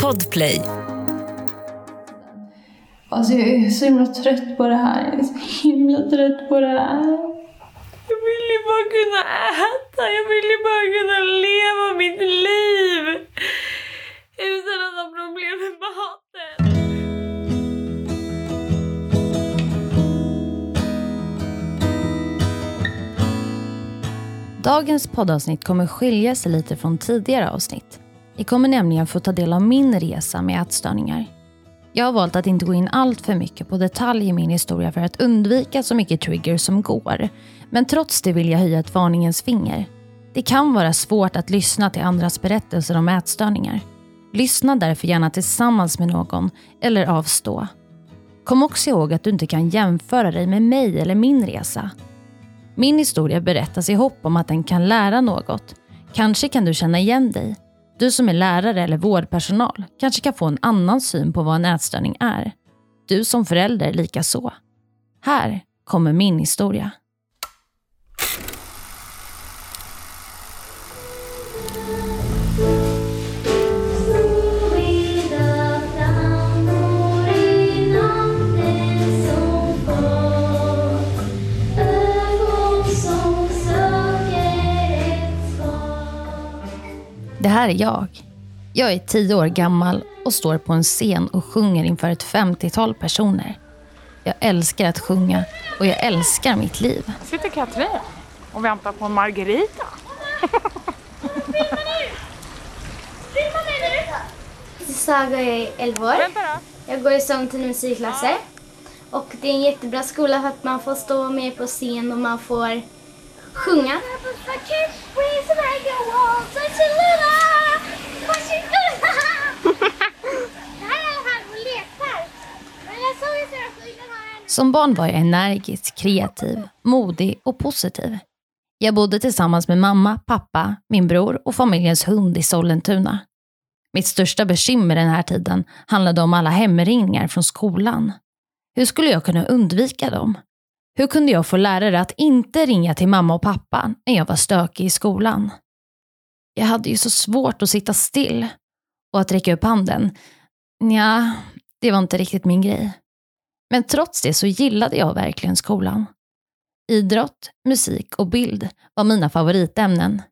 Podplay. Alltså jag är så himla trött på det här. Jag är så himla trött på det här. Jag vill ju bara kunna äta. Jag vill ju bara kunna leva mitt liv. Utan att ha problem med maten. Dagens poddavsnitt kommer skilja sig lite från tidigare avsnitt. Ni kommer nämligen få ta del av min resa med ätstörningar. Jag har valt att inte gå in allt för mycket på detalj i min historia för att undvika så mycket triggers som går. Men trots det vill jag höja ett varningens finger. Det kan vara svårt att lyssna till andras berättelser om ätstörningar. Lyssna därför gärna tillsammans med någon eller avstå. Kom också ihåg att du inte kan jämföra dig med mig eller min resa. Min historia berättas i hopp om att den kan lära något. Kanske kan du känna igen dig. Du som är lärare eller vårdpersonal kanske kan få en annan syn på vad en ätstörning är. Du som förälder lika så. Här kommer min historia. Det här är jag. Jag är tio år gammal och står på en scen och sjunger inför ett 50-tal personer. Jag älskar att sjunga och jag älskar mitt liv. sitter Katrin och väntar på en Margarita. Saga är 11 år. Jag går i sång till musikklasser. Och det är en jättebra skola för att man får stå med på scen och man får sjunga. Som barn var jag energisk, kreativ, modig och positiv. Jag bodde tillsammans med mamma, pappa, min bror och familjens hund i Sollentuna. Mitt största bekymmer den här tiden handlade om alla hemringningar från skolan. Hur skulle jag kunna undvika dem? Hur kunde jag få lärare att inte ringa till mamma och pappa när jag var stökig i skolan? Jag hade ju så svårt att sitta still och att räcka upp handen. Ja, det var inte riktigt min grej. Men trots det så gillade jag verkligen skolan. Idrott, musik och bild var mina favoritämnen.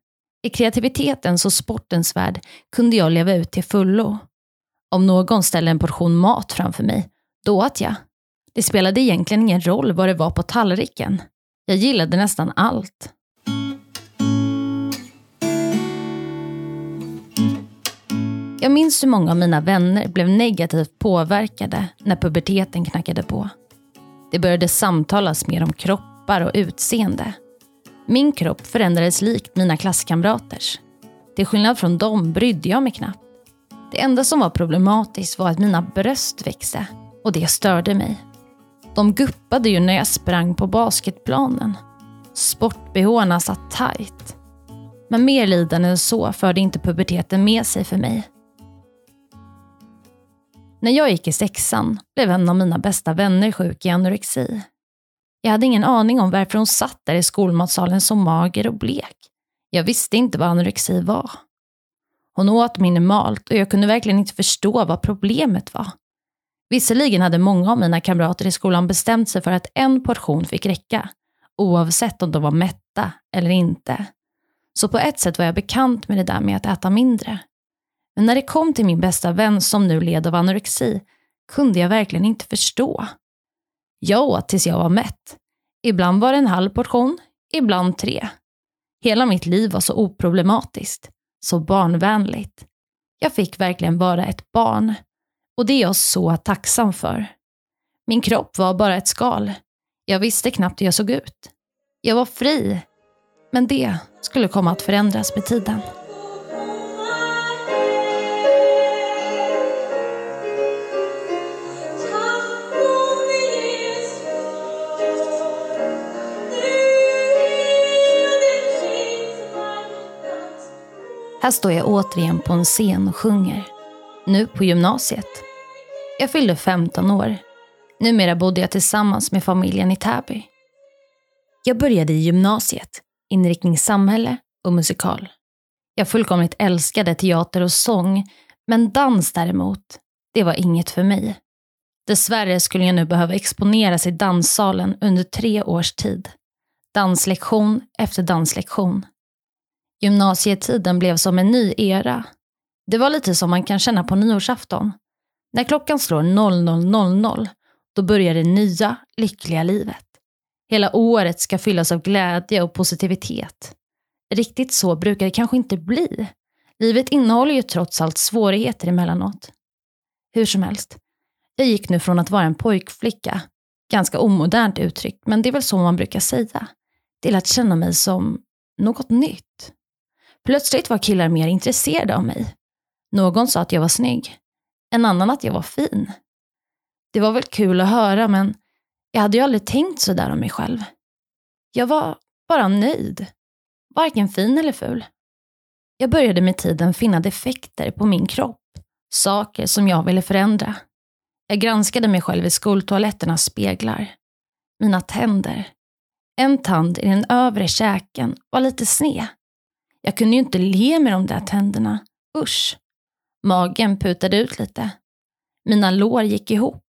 I kreativitetens och sportens värld kunde jag leva ut till fullo. Om någon ställde en portion mat framför mig, då åt jag. Det spelade egentligen ingen roll vad det var på tallriken. Jag gillade nästan allt. Jag minns hur många av mina vänner blev negativt påverkade när puberteten knackade på. Det började samtalas mer om kroppar och utseende. Min kropp förändrades likt mina klasskamraters. Till skillnad från dem brydde jag mig knappt. Det enda som var problematiskt var att mina bröst växte och det störde mig. De guppade ju när jag sprang på basketplanen. Sport-bhna satt tight. Men mer lidande än så förde inte puberteten med sig för mig. När jag gick i sexan blev en av mina bästa vänner sjuk i anorexi. Jag hade ingen aning om varför hon satt där i skolmatsalen så mager och blek. Jag visste inte vad anorexi var. Hon åt minimalt och jag kunde verkligen inte förstå vad problemet var. Visserligen hade många av mina kamrater i skolan bestämt sig för att en portion fick räcka, oavsett om de var mätta eller inte. Så på ett sätt var jag bekant med det där med att äta mindre. Men när det kom till min bästa vän som nu led av anorexi kunde jag verkligen inte förstå. Jag åt tills jag var mätt. Ibland var det en halv portion, ibland tre. Hela mitt liv var så oproblematiskt, så barnvänligt. Jag fick verkligen vara ett barn. Och det är jag så tacksam för. Min kropp var bara ett skal. Jag visste knappt hur jag såg ut. Jag var fri. Men det skulle komma att förändras med tiden. Här står jag återigen på en scen och sjunger. Nu på gymnasiet. Jag fyllde 15 år. Numera bodde jag tillsammans med familjen i Täby. Jag började i gymnasiet, inriktning samhälle och musikal. Jag fullkomligt älskade teater och sång, men dans däremot, det var inget för mig. Dessvärre skulle jag nu behöva exponeras i danssalen under tre års tid. Danslektion efter danslektion. Gymnasietiden blev som en ny era. Det var lite som man kan känna på nyårsafton. När klockan slår 00.00, då börjar det nya, lyckliga livet. Hela året ska fyllas av glädje och positivitet. Riktigt så brukar det kanske inte bli. Livet innehåller ju trots allt svårigheter emellanåt. Hur som helst, jag gick nu från att vara en pojkflicka, ganska omodernt uttryckt, men det är väl så man brukar säga, till att känna mig som något nytt. Plötsligt var killar mer intresserade av mig. Någon sa att jag var snygg. En annan att jag var fin. Det var väl kul att höra, men jag hade ju aldrig tänkt så där om mig själv. Jag var bara nöjd. Varken fin eller ful. Jag började med tiden finna defekter på min kropp. Saker som jag ville förändra. Jag granskade mig själv i skoltoaletternas speglar. Mina tänder. En tand i den övre käken var lite sned. Jag kunde ju inte le med de där tänderna. Usch. Magen putade ut lite. Mina lår gick ihop.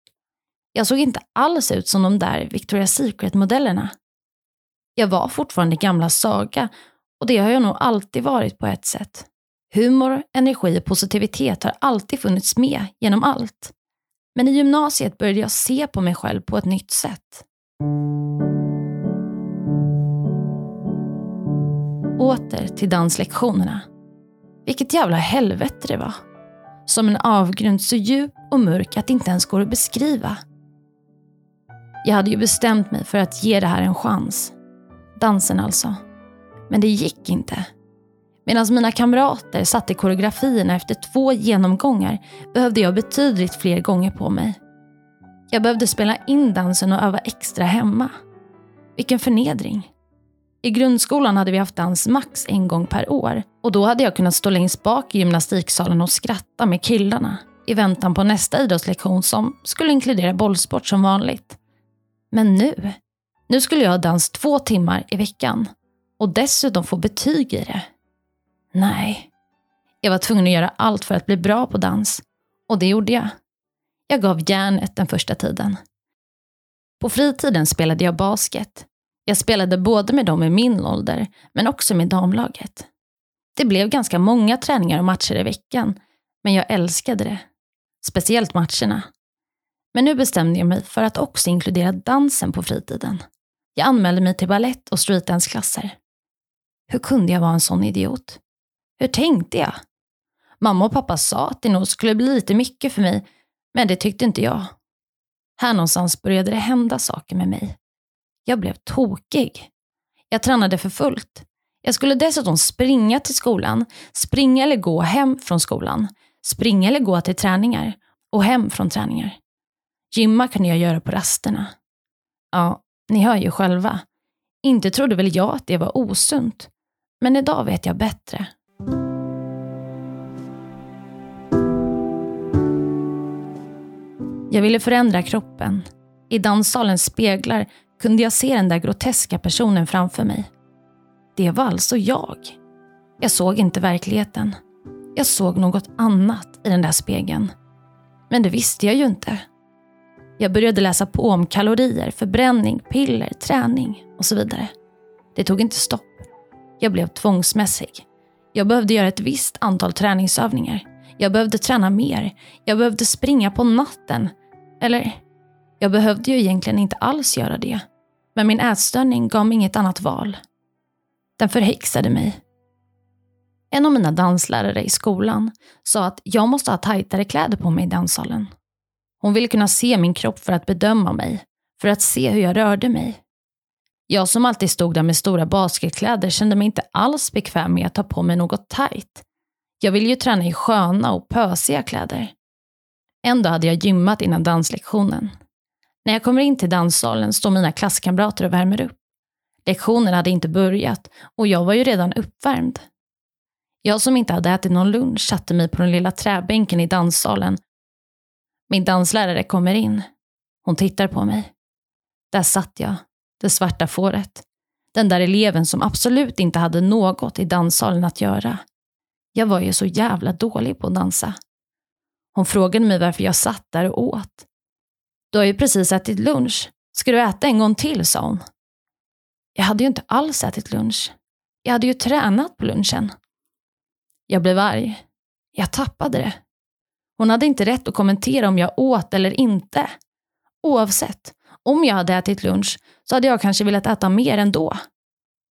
Jag såg inte alls ut som de där Victoria's Secret-modellerna. Jag var fortfarande gamla Saga och det har jag nog alltid varit på ett sätt. Humor, energi och positivitet har alltid funnits med genom allt. Men i gymnasiet började jag se på mig själv på ett nytt sätt. Åter till danslektionerna. Vilket jävla helvete det var. Som en avgrund så djup och mörk att det inte ens går att beskriva. Jag hade ju bestämt mig för att ge det här en chans. Dansen alltså. Men det gick inte. Medan mina kamrater satte koreografierna efter två genomgångar behövde jag betydligt fler gånger på mig. Jag behövde spela in dansen och öva extra hemma. Vilken förnedring. I grundskolan hade vi haft dans max en gång per år och då hade jag kunnat stå längst bak i gymnastiksalen och skratta med killarna i väntan på nästa idrottslektion som skulle inkludera bollsport som vanligt. Men nu, nu skulle jag ha dans två timmar i veckan och dessutom få betyg i det. Nej. Jag var tvungen att göra allt för att bli bra på dans. Och det gjorde jag. Jag gav järnet den första tiden. På fritiden spelade jag basket. Jag spelade både med dem i min ålder, men också med damlaget. Det blev ganska många träningar och matcher i veckan, men jag älskade det. Speciellt matcherna. Men nu bestämde jag mig för att också inkludera dansen på fritiden. Jag anmälde mig till ballett och streetdance-klasser. Hur kunde jag vara en sån idiot? Hur tänkte jag? Mamma och pappa sa att det nog skulle bli lite mycket för mig, men det tyckte inte jag. Här någonstans började det hända saker med mig. Jag blev tokig. Jag tränade för fullt. Jag skulle dessutom springa till skolan, springa eller gå hem från skolan, springa eller gå till träningar och hem från träningar. Gymma kunde jag göra på rasterna. Ja, ni hör ju själva. Inte trodde väl jag att det var osunt. Men idag vet jag bättre. Jag ville förändra kroppen. I danssalens speglar kunde jag se den där groteska personen framför mig. Det var alltså jag. Jag såg inte verkligheten. Jag såg något annat i den där spegeln. Men det visste jag ju inte. Jag började läsa på om kalorier, förbränning, piller, träning och så vidare. Det tog inte stopp. Jag blev tvångsmässig. Jag behövde göra ett visst antal träningsövningar. Jag behövde träna mer. Jag behövde springa på natten. Eller, jag behövde ju egentligen inte alls göra det. Men min ätstörning gav mig inget annat val. Den förhäxade mig. En av mina danslärare i skolan sa att jag måste ha tajtare kläder på mig i danssalen. Hon ville kunna se min kropp för att bedöma mig, för att se hur jag rörde mig. Jag som alltid stod där med stora basketkläder kände mig inte alls bekväm med att ta på mig något tajt. Jag ville ju träna i sköna och pösiga kläder. En dag hade jag gymmat innan danslektionen. När jag kommer in till danssalen står mina klasskamrater och värmer upp. Lektionen hade inte börjat och jag var ju redan uppvärmd. Jag som inte hade ätit någon lunch satte mig på den lilla träbänken i danssalen. Min danslärare kommer in. Hon tittar på mig. Där satt jag, det svarta fåret. Den där eleven som absolut inte hade något i danssalen att göra. Jag var ju så jävla dålig på att dansa. Hon frågade mig varför jag satt där och åt. Du har ju precis ätit lunch. Ska du äta en gång till, sa hon. Jag hade ju inte alls ätit lunch. Jag hade ju tränat på lunchen. Jag blev arg. Jag tappade det. Hon hade inte rätt att kommentera om jag åt eller inte. Oavsett, om jag hade ätit lunch så hade jag kanske velat äta mer ändå.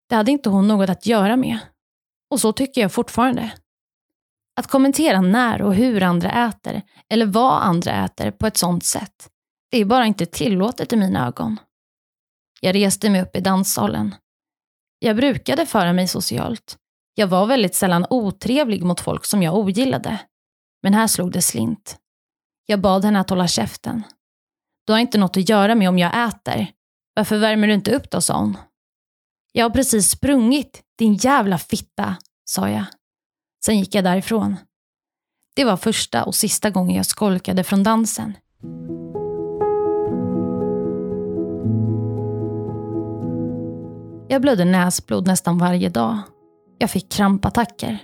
Det hade inte hon något att göra med. Och så tycker jag fortfarande. Att kommentera när och hur andra äter, eller vad andra äter på ett sånt sätt, det är bara inte tillåtet i mina ögon. Jag reste mig upp i danssalen. Jag brukade föra mig socialt. Jag var väldigt sällan otrevlig mot folk som jag ogillade. Men här slog det slint. Jag bad henne att hålla käften. Du har inte något att göra med om jag äter. Varför värmer du inte upp då, sa hon. Jag har precis sprungit, din jävla fitta, sa jag. Sen gick jag därifrån. Det var första och sista gången jag skolkade från dansen. Jag blödde näsblod nästan varje dag. Jag fick krampattacker.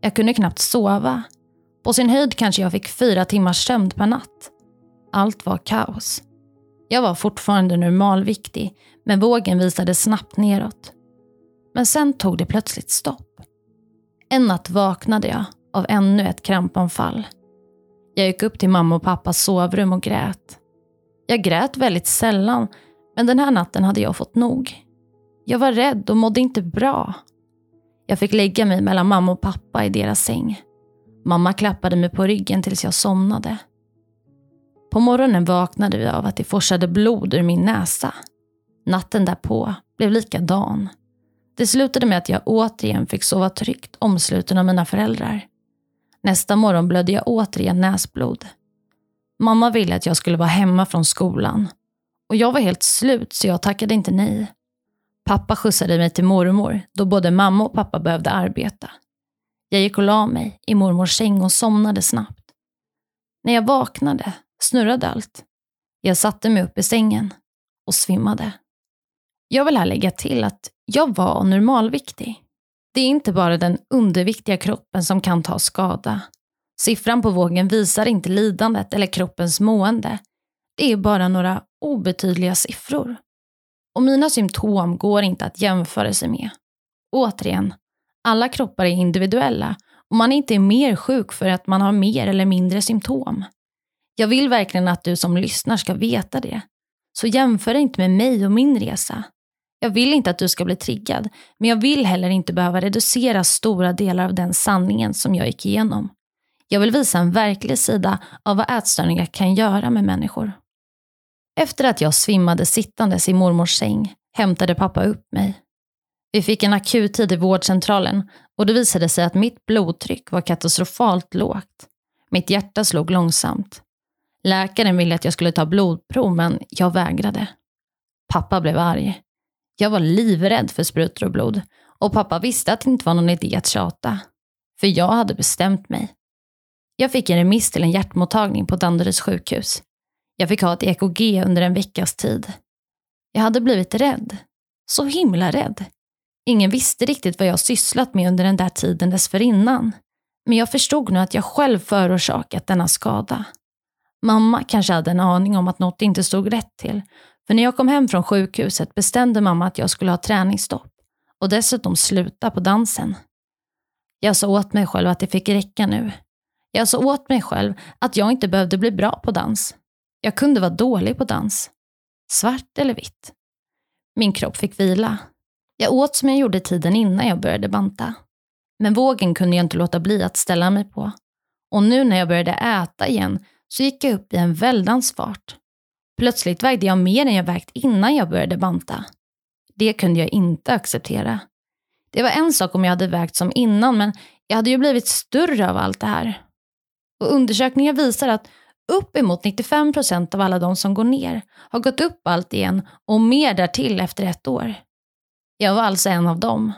Jag kunde knappt sova. På sin höjd kanske jag fick fyra timmars sömn per natt. Allt var kaos. Jag var fortfarande normalviktig, men vågen visade snabbt neråt. Men sen tog det plötsligt stopp. En natt vaknade jag av ännu ett krampanfall. Jag gick upp till mamma och pappas sovrum och grät. Jag grät väldigt sällan, men den här natten hade jag fått nog. Jag var rädd och mådde inte bra. Jag fick lägga mig mellan mamma och pappa i deras säng. Mamma klappade mig på ryggen tills jag somnade. På morgonen vaknade vi av att det forsade blod ur min näsa. Natten därpå blev likadan. Det slutade med att jag återigen fick sova tryggt omsluten av mina föräldrar. Nästa morgon blödde jag återigen näsblod. Mamma ville att jag skulle vara hemma från skolan. Och jag var helt slut så jag tackade inte nej. Pappa skjutsade mig till mormor då både mamma och pappa behövde arbeta. Jag gick och la mig i mormors säng och somnade snabbt. När jag vaknade snurrade allt. Jag satte mig upp i sängen och svimmade. Jag vill här lägga till att jag var normalviktig. Det är inte bara den underviktiga kroppen som kan ta skada. Siffran på vågen visar inte lidandet eller kroppens mående. Det är bara några obetydliga siffror. Och mina symptom går inte att jämföra sig med. Återigen, alla kroppar är individuella och man är inte mer sjuk för att man har mer eller mindre symptom. Jag vill verkligen att du som lyssnar ska veta det. Så jämför inte med mig och min resa. Jag vill inte att du ska bli triggad, men jag vill heller inte behöva reducera stora delar av den sanningen som jag gick igenom. Jag vill visa en verklig sida av vad ätstörningar kan göra med människor. Efter att jag svimmade sittandes i mormors säng hämtade pappa upp mig. Vi fick en akut tid i vårdcentralen och det visade sig att mitt blodtryck var katastrofalt lågt. Mitt hjärta slog långsamt. Läkaren ville att jag skulle ta blodprov men jag vägrade. Pappa blev arg. Jag var livrädd för sprutor och blod och pappa visste att det inte var någon idé att tjata. För jag hade bestämt mig. Jag fick en remiss till en hjärtmottagning på Danderyds sjukhus. Jag fick ha ett EKG under en veckas tid. Jag hade blivit rädd. Så himla rädd. Ingen visste riktigt vad jag sysslat med under den där tiden dessförinnan. Men jag förstod nu att jag själv förorsakat denna skada. Mamma kanske hade en aning om att något inte stod rätt till. För när jag kom hem från sjukhuset bestämde mamma att jag skulle ha träningsstopp och dessutom sluta på dansen. Jag sa åt mig själv att det fick räcka nu. Jag sa åt mig själv att jag inte behövde bli bra på dans. Jag kunde vara dålig på dans. Svart eller vitt. Min kropp fick vila. Jag åt som jag gjorde tiden innan jag började banta. Men vågen kunde jag inte låta bli att ställa mig på. Och nu när jag började äta igen så gick jag upp i en väldans fart. Plötsligt vägde jag mer än jag vägt innan jag började banta. Det kunde jag inte acceptera. Det var en sak om jag hade vägt som innan, men jag hade ju blivit större av allt det här. Och undersökningar visar att uppemot 95 procent av alla de som går ner har gått upp allt igen och mer därtill efter ett år. Jag var alltså en av dem.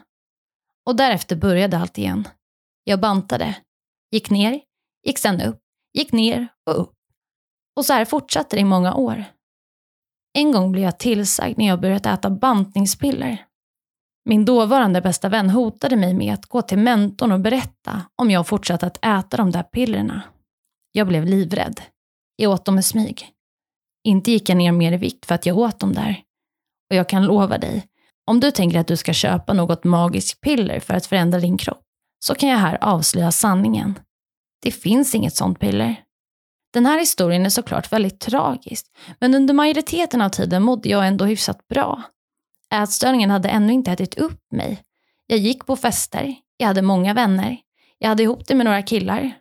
Och därefter började allt igen. Jag bantade, gick ner, gick sen upp, gick ner och upp. Och så här fortsatte det i många år. En gång blev jag tillsagd när jag börjat äta bantningspiller. Min dåvarande bästa vän hotade mig med att gå till mentorn och berätta om jag fortsatte att äta de där pillerna. Jag blev livrädd. Jag åt dem i smyg. Inte gick jag ner mer i vikt för att jag åt dem där. Och jag kan lova dig, om du tänker att du ska köpa något magiskt piller för att förändra din kropp, så kan jag här avslöja sanningen. Det finns inget sånt piller. Den här historien är såklart väldigt tragisk, men under majoriteten av tiden mådde jag ändå hyfsat bra. Ätstörningen hade ännu inte ätit upp mig. Jag gick på fester, jag hade många vänner, jag hade ihop det med några killar.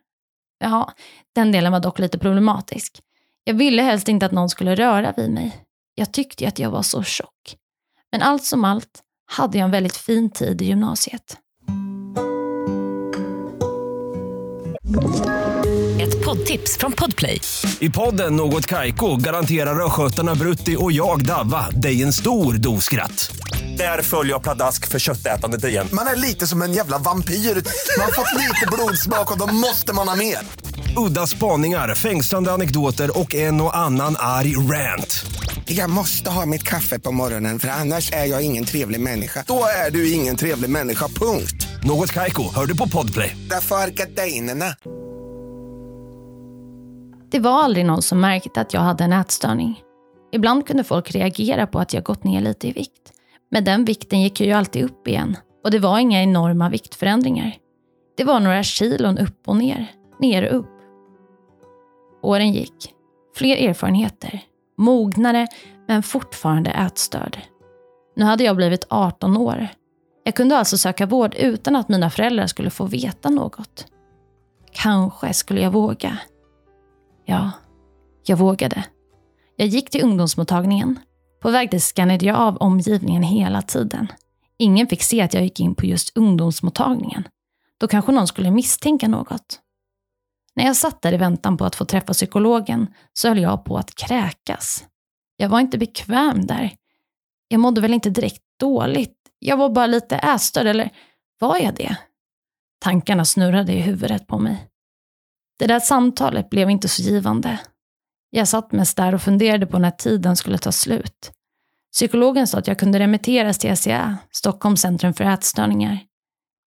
Ja, den delen var dock lite problematisk. Jag ville helst inte att någon skulle röra vid mig. Jag tyckte att jag var så tjock. Men allt som allt hade jag en väldigt fin tid i gymnasiet. Ett poddtips från Podplay. I podden Något Kaiko garanterar östgötarna Brutti och jag, Davva, dig en stor dos skratt. Där följer jag pladask för köttätandet igen. Man är lite som en jävla vampyr. Man har fått lite blodsmak och då måste man ha mer. Udda spaningar, fängslande anekdoter och en och annan arg rant. Jag måste ha mitt kaffe på morgonen för annars är jag ingen trevlig människa. Då är du ingen trevlig människa, punkt. Något Kaiko, hör du på Podplay. Därför är gardinerna. Det var aldrig någon som märkte att jag hade en ätstörning. Ibland kunde folk reagera på att jag gått ner lite i vikt. Men den vikten gick ju alltid upp igen och det var inga enorma viktförändringar. Det var några kilon upp och ner, ner och upp. Åren gick. Fler erfarenheter. Mognare, men fortfarande ätstörd. Nu hade jag blivit 18 år. Jag kunde alltså söka vård utan att mina föräldrar skulle få veta något. Kanske skulle jag våga. Ja, jag vågade. Jag gick till ungdomsmottagningen. På väg dit skannade jag av omgivningen hela tiden. Ingen fick se att jag gick in på just ungdomsmottagningen. Då kanske någon skulle misstänka något. När jag satt där i väntan på att få träffa psykologen så höll jag på att kräkas. Jag var inte bekväm där. Jag mådde väl inte direkt dåligt. Jag var bara lite ätstörd, eller var jag det? Tankarna snurrade i huvudet på mig. Det där samtalet blev inte så givande. Jag satt mest där och funderade på när tiden skulle ta slut. Psykologen sa att jag kunde remitteras till SCA, Stockholms centrum för ätstörningar.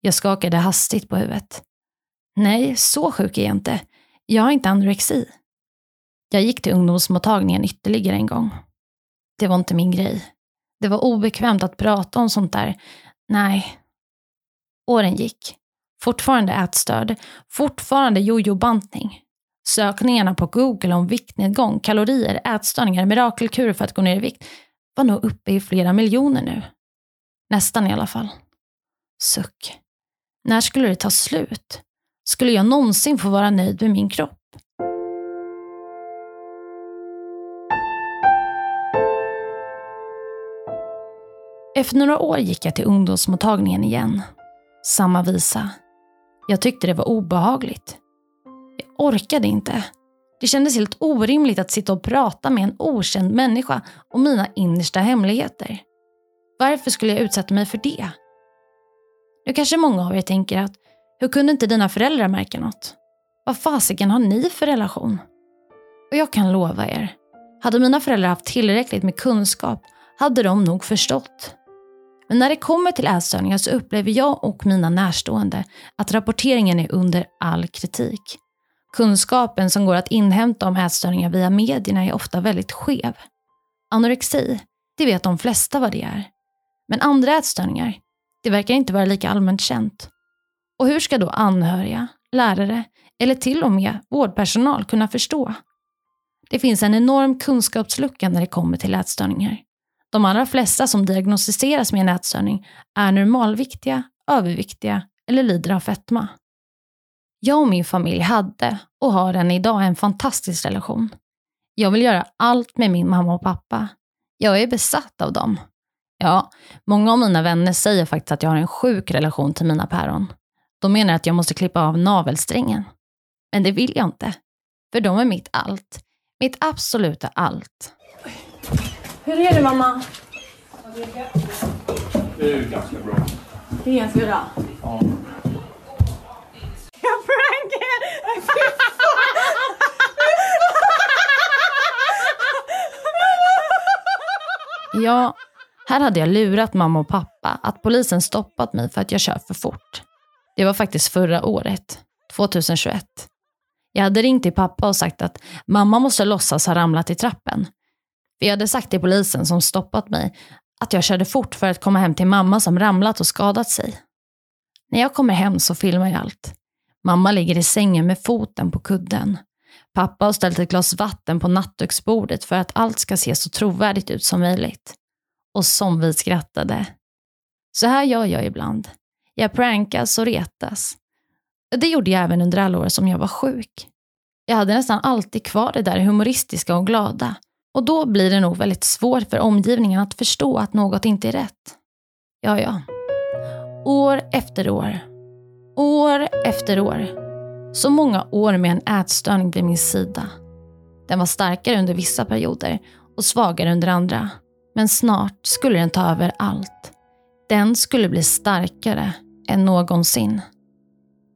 Jag skakade hastigt på huvudet. Nej, så sjuk är jag inte. Jag har inte anorexi. Jag gick till ungdomsmottagningen ytterligare en gång. Det var inte min grej. Det var obekvämt att prata om sånt där. Nej. Åren gick. Fortfarande ätstörd. Fortfarande jojo-bantning. Sökningarna på Google om viktnedgång, kalorier, ätstörningar, mirakelkur för att gå ner i vikt var nog uppe i flera miljoner nu. Nästan i alla fall. Suck. När skulle det ta slut? Skulle jag någonsin få vara nöjd med min kropp? Efter några år gick jag till ungdomsmottagningen igen. Samma visa. Jag tyckte det var obehagligt. Jag orkade inte. Det kändes helt orimligt att sitta och prata med en okänd människa om mina innersta hemligheter. Varför skulle jag utsätta mig för det? Nu kanske många av er tänker att hur kunde inte dina föräldrar märka något? Vad fasiken har ni för relation? Och jag kan lova er, hade mina föräldrar haft tillräckligt med kunskap hade de nog förstått. Men när det kommer till ätstörningar så upplever jag och mina närstående att rapporteringen är under all kritik. Kunskapen som går att inhämta om ätstörningar via medierna är ofta väldigt skev. Anorexi, det vet de flesta vad det är. Men andra ätstörningar, det verkar inte vara lika allmänt känt. Och hur ska då anhöriga, lärare eller till och med vårdpersonal kunna förstå? Det finns en enorm kunskapslucka när det kommer till ätstörningar. De allra flesta som diagnostiseras med en ätstörning är normalviktiga, överviktiga eller lider av fetma. Jag och min familj hade och har än idag en fantastisk relation. Jag vill göra allt med min mamma och pappa. Jag är besatt av dem. Ja, många av mina vänner säger faktiskt att jag har en sjuk relation till mina päron. De menar att jag måste klippa av navelsträngen. Men det vill jag inte. För de är mitt allt. Mitt absoluta allt. Hur är det mamma? Det är ganska bra. Det är ganska bra. Ja. Jag prankar! Ja, här hade jag lurat mamma och pappa pappa att polisen stoppat mig för att jag kör för fort. Det var faktiskt förra året, 2021. Jag hade ringt till pappa och sagt att mamma måste låtsas ha ramlat i trappen. För jag hade sagt till polisen som stoppat mig att jag körde fort för att komma hem till mamma som ramlat och skadat sig. När jag kommer hem så filmar jag allt. Mamma ligger i sängen med foten på kudden. Pappa har ställt ett glas vatten på nattduksbordet för att allt ska se så trovärdigt ut som möjligt. Och som vi skrattade. Så här gör jag ibland. Jag prankas och retas. Det gjorde jag även under alla år som jag var sjuk. Jag hade nästan alltid kvar det där humoristiska och glada. Och då blir det nog väldigt svårt för omgivningen att förstå att något inte är rätt. Ja, ja. År efter år. År efter år. Så många år med en ätstörning vid min sida. Den var starkare under vissa perioder och svagare under andra. Men snart skulle den ta över allt. Den skulle bli starkare än någonsin.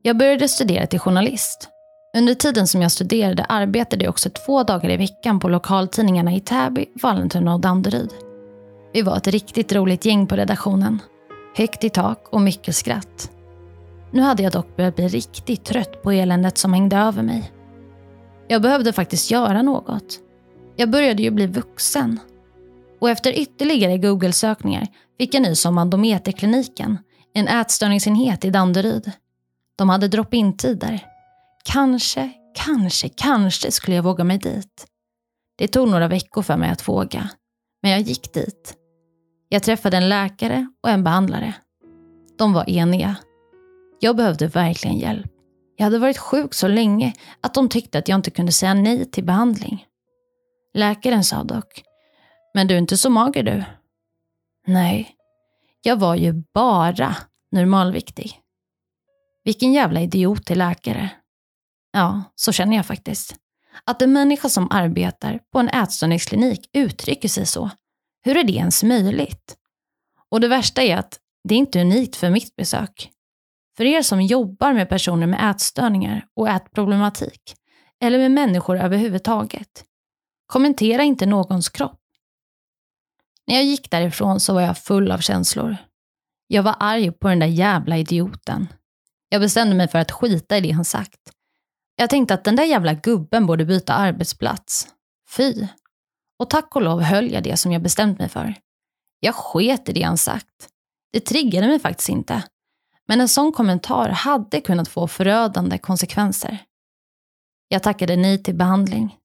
Jag började studera till journalist. Under tiden som jag studerade arbetade jag också två dagar i veckan på lokaltidningarna i Täby, Vallentuna och Danderyd. Vi var ett riktigt roligt gäng på redaktionen. Högt i tak och mycket skratt. Nu hade jag dock börjat bli riktigt trött på eländet som hängde över mig. Jag behövde faktiskt göra något. Jag började ju bli vuxen. Och efter ytterligare Google-sökningar fick jag nys om Andometerkliniken en ätstörningsenhet i Danderyd. De hade drop-in-tider. Kanske, kanske, kanske skulle jag våga mig dit. Det tog några veckor för mig att våga. Men jag gick dit. Jag träffade en läkare och en behandlare. De var eniga. Jag behövde verkligen hjälp. Jag hade varit sjuk så länge att de tyckte att jag inte kunde säga nej till behandling. Läkaren sa dock, men du är inte så mager du. Nej, jag var ju bara normalviktig. Vilken jävla idiot till läkare. Ja, så känner jag faktiskt. Att en människa som arbetar på en ätstörningsklinik uttrycker sig så. Hur är det ens möjligt? Och det värsta är att det är inte unikt för mitt besök. För er som jobbar med personer med ätstörningar och ätproblematik, eller med människor överhuvudtaget, kommentera inte någons kropp. När jag gick därifrån så var jag full av känslor. Jag var arg på den där jävla idioten. Jag bestämde mig för att skita i det han sagt. Jag tänkte att den där jävla gubben borde byta arbetsplats. Fy. Och tack och lov höll jag det som jag bestämt mig för. Jag sket i det han sagt. Det triggade mig faktiskt inte. Men en sån kommentar hade kunnat få förödande konsekvenser. Jag tackade nej till behandling.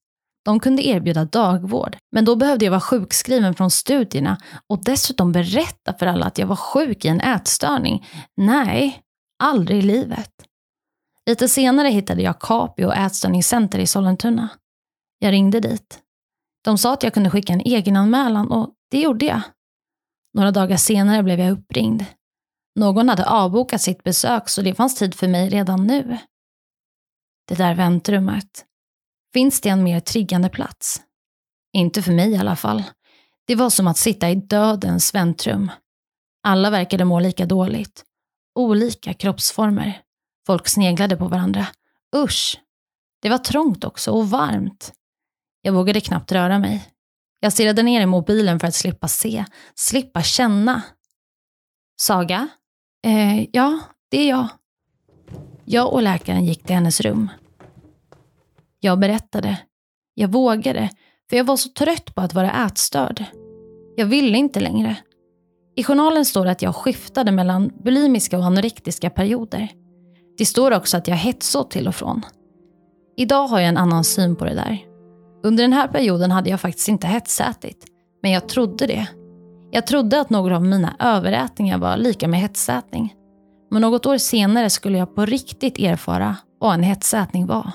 De kunde erbjuda dagvård, men då behövde jag vara sjukskriven från studierna och dessutom berätta för alla att jag var sjuk i en ätstörning. Nej, aldrig i livet. Lite senare hittade jag Capio ätstörningscenter i Sollentuna. Jag ringde dit. De sa att jag kunde skicka en egenanmälan och det gjorde jag. Några dagar senare blev jag uppringd. Någon hade avbokat sitt besök så det fanns tid för mig redan nu. Det där väntrummet. Finns det en mer triggande plats? Inte för mig i alla fall. Det var som att sitta i dödens väntrum. Alla verkade må lika dåligt. Olika kroppsformer. Folk sneglade på varandra. Usch! Det var trångt också och varmt. Jag vågade knappt röra mig. Jag stirrade ner i mobilen för att slippa se, slippa känna. Saga? Eh, ja, det är jag. Jag och läkaren gick till hennes rum. Jag berättade. Jag vågade, för jag var så trött på att vara ätstörd. Jag ville inte längre. I journalen står det att jag skiftade mellan bulimiska och anorektiska perioder. Det står också att jag hetsåt till och från. Idag har jag en annan syn på det där. Under den här perioden hade jag faktiskt inte hetsätit, men jag trodde det. Jag trodde att några av mina överätningar var lika med hetsätning. Men något år senare skulle jag på riktigt erfara vad en hetsätning var.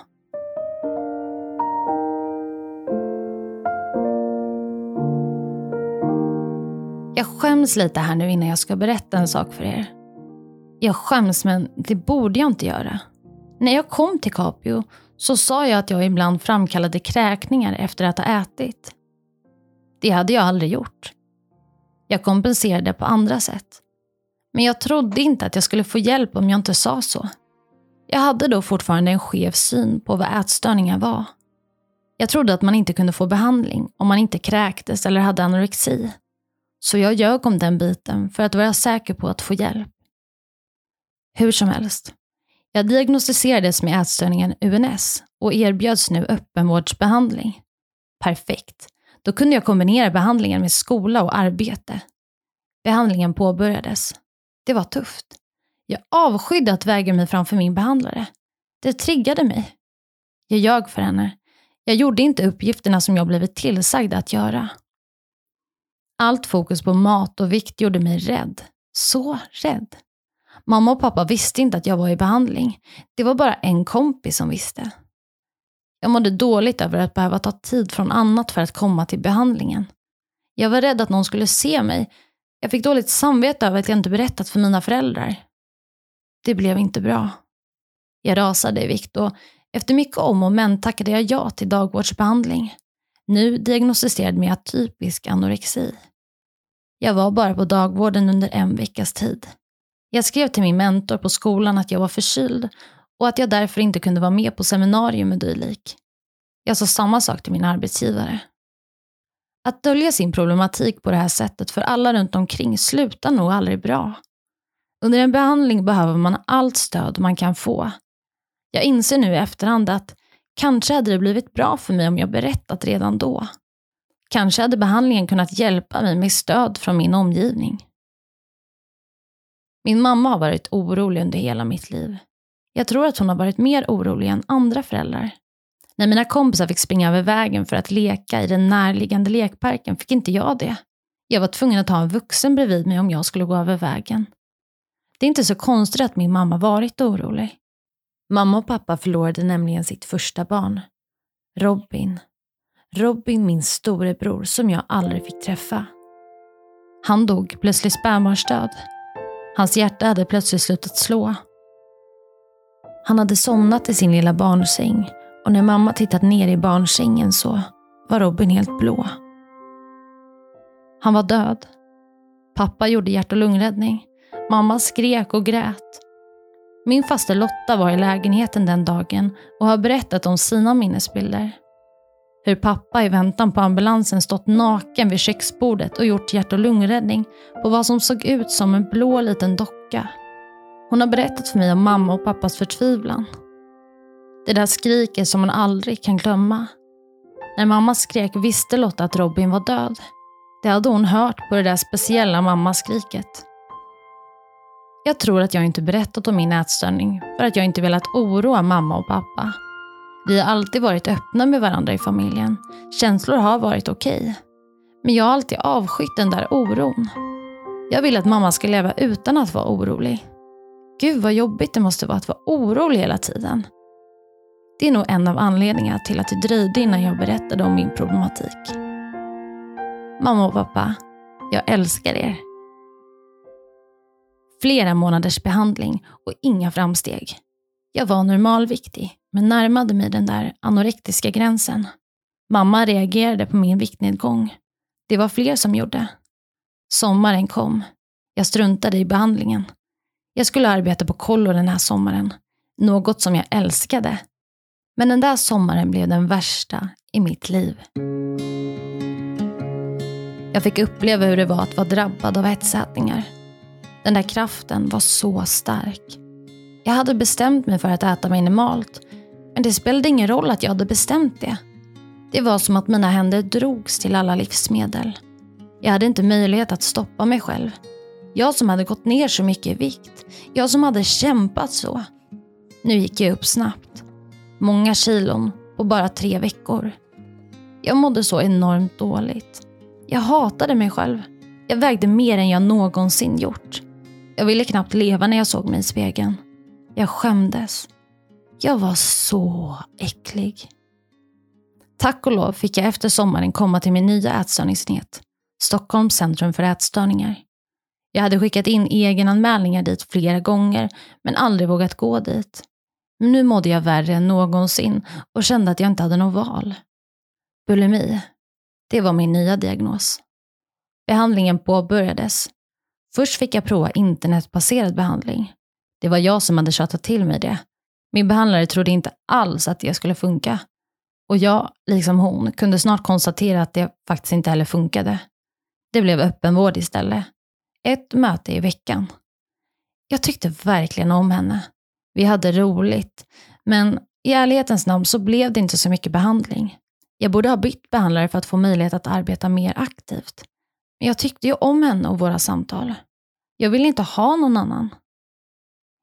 Jag skäms lite här nu innan jag ska berätta en sak för er. Jag skäms, men det borde jag inte göra. När jag kom till Capio så sa jag att jag ibland framkallade kräkningar efter att ha ätit. Det hade jag aldrig gjort. Jag kompenserade på andra sätt. Men jag trodde inte att jag skulle få hjälp om jag inte sa så. Jag hade då fortfarande en skev syn på vad ätstörningar var. Jag trodde att man inte kunde få behandling om man inte kräktes eller hade anorexi. Så jag ljög om den biten för att vara säker på att få hjälp. Hur som helst. Jag diagnostiserades med ätstörningen UNS och erbjöds nu öppenvårdsbehandling. Perfekt. Då kunde jag kombinera behandlingen med skola och arbete. Behandlingen påbörjades. Det var tufft. Jag avskydde att väga mig framför min behandlare. Det triggade mig. Jag ljög för henne. Jag gjorde inte uppgifterna som jag blivit tillsagd att göra. Allt fokus på mat och vikt gjorde mig rädd. Så rädd. Mamma och pappa visste inte att jag var i behandling. Det var bara en kompis som visste. Jag mådde dåligt över att behöva ta tid från annat för att komma till behandlingen. Jag var rädd att någon skulle se mig. Jag fick dåligt samvete över att jag inte berättat för mina föräldrar. Det blev inte bra. Jag rasade i vikt och efter mycket om och men tackade jag ja till dagvårdsbehandling. Nu diagnostiserad med atypisk anorexi. Jag var bara på dagvården under en veckas tid. Jag skrev till min mentor på skolan att jag var förkyld och att jag därför inte kunde vara med på seminarium och dylik. Jag sa samma sak till min arbetsgivare. Att dölja sin problematik på det här sättet för alla runt omkring slutar nog aldrig bra. Under en behandling behöver man allt stöd man kan få. Jag inser nu i efterhand att kanske hade det blivit bra för mig om jag berättat redan då. Kanske hade behandlingen kunnat hjälpa mig med stöd från min omgivning. Min mamma har varit orolig under hela mitt liv. Jag tror att hon har varit mer orolig än andra föräldrar. När mina kompisar fick springa över vägen för att leka i den närliggande lekparken fick inte jag det. Jag var tvungen att ha en vuxen bredvid mig om jag skulle gå över vägen. Det är inte så konstigt att min mamma varit orolig. Mamma och pappa förlorade nämligen sitt första barn. Robin. Robin, min storebror, som jag aldrig fick träffa. Han dog plötsligt spädbarnsdöd. Hans hjärta hade plötsligt slutat slå. Han hade somnat i sin lilla barnsäng och när mamma tittat ner i barnsängen så var Robin helt blå. Han var död. Pappa gjorde hjärt och lungräddning. Mamma skrek och grät. Min faster Lotta var i lägenheten den dagen och har berättat om sina minnesbilder. Hur pappa i väntan på ambulansen stått naken vid köksbordet och gjort hjärt och lungräddning på vad som såg ut som en blå liten docka. Hon har berättat för mig om mamma och pappas förtvivlan. Det där skriket som hon aldrig kan glömma. När mamma skrek visste Lotta att Robin var död. Det hade hon hört på det där speciella mammaskriket. Jag tror att jag inte berättat om min ätstörning för att jag inte velat oroa mamma och pappa. Vi har alltid varit öppna med varandra i familjen. Känslor har varit okej. Okay. Men jag har alltid avskytt den där oron. Jag vill att mamma ska leva utan att vara orolig. Gud vad jobbigt det måste vara att vara orolig hela tiden. Det är nog en av anledningarna till att det dröjde innan jag berättade om min problematik. Mamma och pappa, jag älskar er. Flera månaders behandling och inga framsteg. Jag var normalviktig, men närmade mig den där anorektiska gränsen. Mamma reagerade på min viktnedgång. Det var fler som gjorde. Sommaren kom. Jag struntade i behandlingen. Jag skulle arbeta på kollo den här sommaren. Något som jag älskade. Men den där sommaren blev den värsta i mitt liv. Jag fick uppleva hur det var att vara drabbad av hetsätningar. Den där kraften var så stark. Jag hade bestämt mig för att äta minimalt, men det spelade ingen roll att jag hade bestämt det. Det var som att mina händer drogs till alla livsmedel. Jag hade inte möjlighet att stoppa mig själv. Jag som hade gått ner så mycket i vikt. Jag som hade kämpat så. Nu gick jag upp snabbt. Många kilon på bara tre veckor. Jag mådde så enormt dåligt. Jag hatade mig själv. Jag vägde mer än jag någonsin gjort. Jag ville knappt leva när jag såg mig i spegeln. Jag skämdes. Jag var så äcklig. Tack och lov fick jag efter sommaren komma till min nya ätstörningsenhet, Stockholms centrum för ätstörningar. Jag hade skickat in egenanmälningar dit flera gånger, men aldrig vågat gå dit. Men nu mådde jag värre än någonsin och kände att jag inte hade något val. Bulimi, det var min nya diagnos. Behandlingen påbörjades. Först fick jag prova internetbaserad behandling. Det var jag som hade tjatat till mig det. Min behandlare trodde inte alls att det skulle funka. Och jag, liksom hon, kunde snart konstatera att det faktiskt inte heller funkade. Det blev öppenvård istället. Ett möte i veckan. Jag tyckte verkligen om henne. Vi hade roligt, men i ärlighetens namn så blev det inte så mycket behandling. Jag borde ha bytt behandlare för att få möjlighet att arbeta mer aktivt. Men jag tyckte ju om henne och våra samtal. Jag ville inte ha någon annan.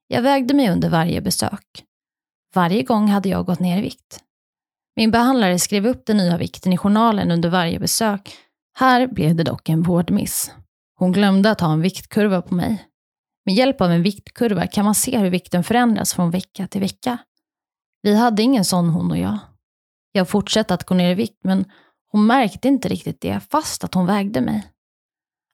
Jag vägde mig under varje besök. Varje gång hade jag gått ner i vikt. Min behandlare skrev upp den nya vikten i journalen under varje besök. Här blev det dock en vårdmiss. Hon glömde att ha en viktkurva på mig. Med hjälp av en viktkurva kan man se hur vikten förändras från vecka till vecka. Vi hade ingen sån hon och jag. Jag fortsatte att gå ner i vikt men hon märkte inte riktigt det fast att hon vägde mig.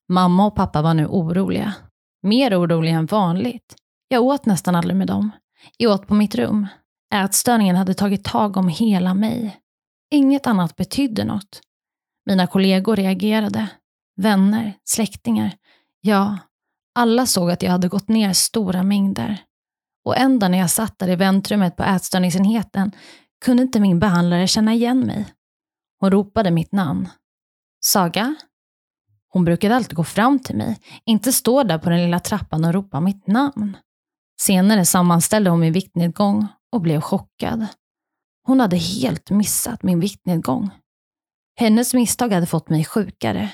Mamma och pappa var nu oroliga. Mer oroliga än vanligt. Jag åt nästan aldrig med dem. Jag åt på mitt rum. Ätstörningen hade tagit tag om hela mig. Inget annat betydde något. Mina kollegor reagerade. Vänner, släktingar. Ja, alla såg att jag hade gått ner stora mängder. Och en dag när jag satt där i väntrummet på ätstörningsenheten kunde inte min behandlare känna igen mig. Hon ropade mitt namn. Saga? Hon brukade alltid gå fram till mig, inte stå där på den lilla trappan och ropa mitt namn. Senare sammanställde hon min viktnedgång och blev chockad. Hon hade helt missat min viktnedgång. Hennes misstag hade fått mig sjukare.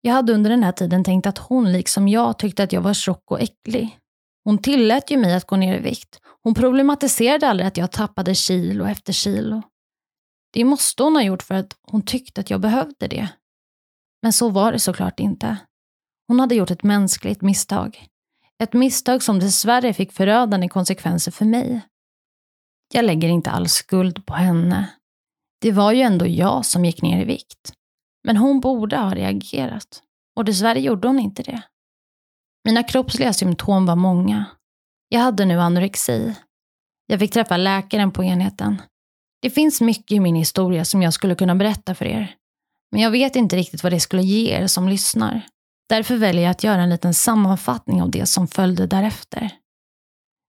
Jag hade under den här tiden tänkt att hon, liksom jag, tyckte att jag var tjock och äcklig. Hon tillät ju mig att gå ner i vikt. Hon problematiserade aldrig att jag tappade kilo efter kilo. Det måste hon ha gjort för att hon tyckte att jag behövde det. Men så var det såklart inte. Hon hade gjort ett mänskligt misstag. Ett misstag som dessvärre fick förödande konsekvenser för mig. Jag lägger inte all skuld på henne. Det var ju ändå jag som gick ner i vikt. Men hon borde ha reagerat. Och dessvärre gjorde hon inte det. Mina kroppsliga symptom var många. Jag hade nu anorexi. Jag fick träffa läkaren på enheten. Det finns mycket i min historia som jag skulle kunna berätta för er. Men jag vet inte riktigt vad det skulle ge er som lyssnar. Därför väljer jag att göra en liten sammanfattning av det som följde därefter.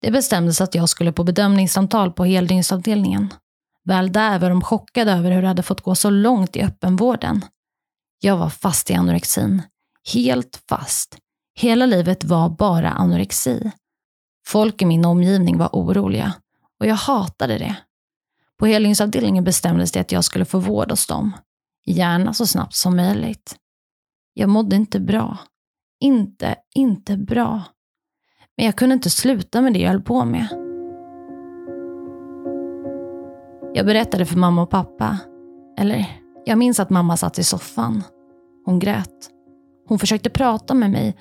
Det bestämdes att jag skulle på bedömningssamtal på heldygnsavdelningen. Väl där var de chockade över hur det hade fått gå så långt i öppenvården. Jag var fast i anorexin. Helt fast. Hela livet var bara anorexi. Folk i min omgivning var oroliga och jag hatade det. På helgygnsavdelningen bestämdes det att jag skulle få vård hos dem. Gärna så snabbt som möjligt. Jag mådde inte bra. Inte, inte bra. Men jag kunde inte sluta med det jag höll på med. Jag berättade för mamma och pappa. Eller, jag minns att mamma satt i soffan. Hon grät. Hon försökte prata med mig.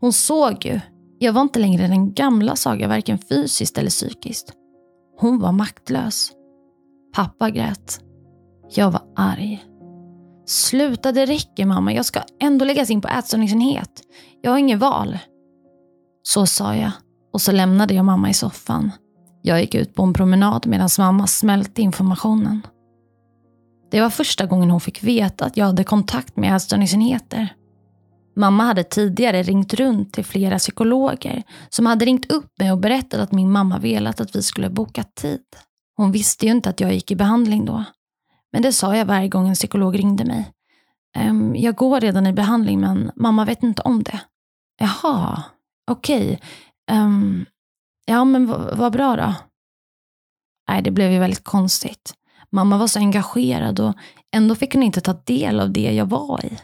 Hon såg ju. Jag var inte längre den gamla Saga, varken fysiskt eller psykiskt. Hon var maktlös. Pappa grät. Jag var arg. Sluta, det räcker mamma. Jag ska ändå läggas in på ätstörningsenhet. Jag har inget val. Så sa jag och så lämnade jag mamma i soffan. Jag gick ut på en promenad medan mamma smälte informationen. Det var första gången hon fick veta att jag hade kontakt med ätstörningsenheter. Mamma hade tidigare ringt runt till flera psykologer som hade ringt upp mig och berättat att min mamma velat att vi skulle boka tid. Hon visste ju inte att jag gick i behandling då. Men det sa jag varje gång en psykolog ringde mig. Ehm, jag går redan i behandling men mamma vet inte om det. Jaha, okej. Okay. Um, ehm, ja men vad bra då. Nej, det blev ju väldigt konstigt. Mamma var så engagerad och ändå fick hon inte ta del av det jag var i.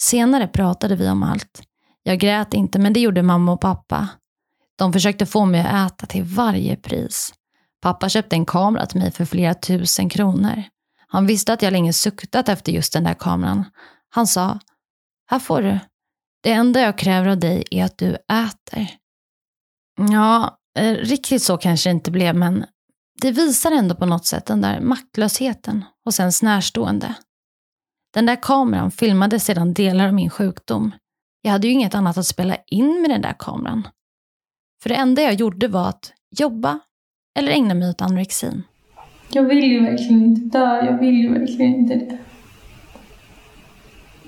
Senare pratade vi om allt. Jag grät inte, men det gjorde mamma och pappa. De försökte få mig att äta till varje pris. Pappa köpte en kamera till mig för flera tusen kronor. Han visste att jag länge suktat efter just den där kameran. Han sa, här får du. Det enda jag kräver av dig är att du äter. Ja, eh, riktigt så kanske det inte blev, men det visar ändå på något sätt den där maktlösheten hos ens närstående. Den där kameran filmade sedan delar av min sjukdom. Jag hade ju inget annat att spela in med den där kameran. För det enda jag gjorde var att jobba eller ägna mig åt anorexin. Jag vill ju verkligen inte dö. Jag vill ju verkligen inte det.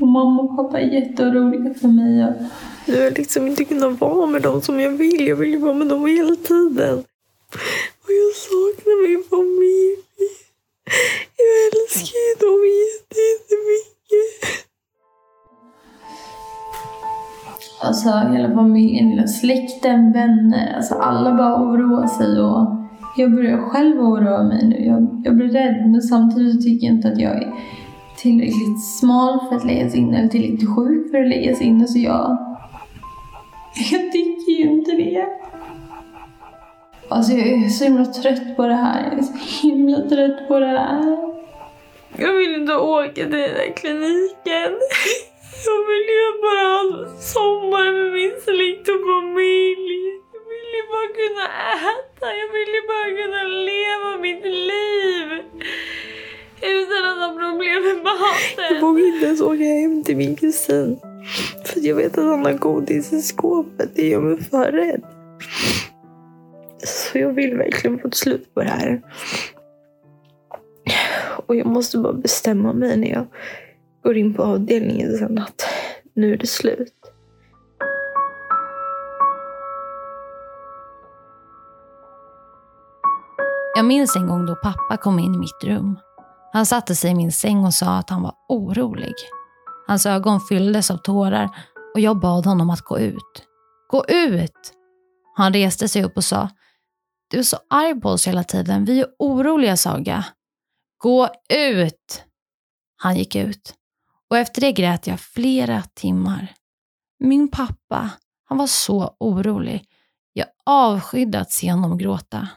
Och mamma och pappa är jätteoroliga för mig. Och... Jag vill liksom inte kunna vara med dem som jag vill. Jag vill ju vara med dem hela tiden. Och jag saknar min familj. Jag älskar ju dem jättemycket. Alltså hela familjen, hela släkten, vänner. Alltså alla bara oroar sig och jag börjar själv oroa mig nu. Jag, jag blir rädd men samtidigt tycker jag inte att jag är tillräckligt smal för att läggas in eller tillräckligt sjuk för att läggas in. Så jag, jag tycker ju inte det. Alltså jag är så himla trött på det här. Jag är så himla trött på det här. Jag vill inte åka till den här kliniken. Jag vill ju bara ha sommar med min släkt och familj. Jag vill ju bara kunna äta. Jag vill ju bara kunna leva mitt liv. Utan att ha problem med maten. Jag vågar inte ens åka hem till min kusin. För jag vet att han har godis i skåpet. Det gör mig för rädd. Så jag vill verkligen få ett slut på det här. Och jag måste bara bestämma mig när jag går in på avdelningen sen att nu är det slut. Jag minns en gång då pappa kom in i mitt rum. Han satte sig i min säng och sa att han var orolig. Hans ögon fylldes av tårar och jag bad honom att gå ut. Gå ut! Han reste sig upp och sa Du är så arg på oss hela tiden. Vi är oroliga, Saga. Gå ut! Han gick ut. Och efter det grät jag flera timmar. Min pappa, han var så orolig. Jag avskydde att se honom gråta.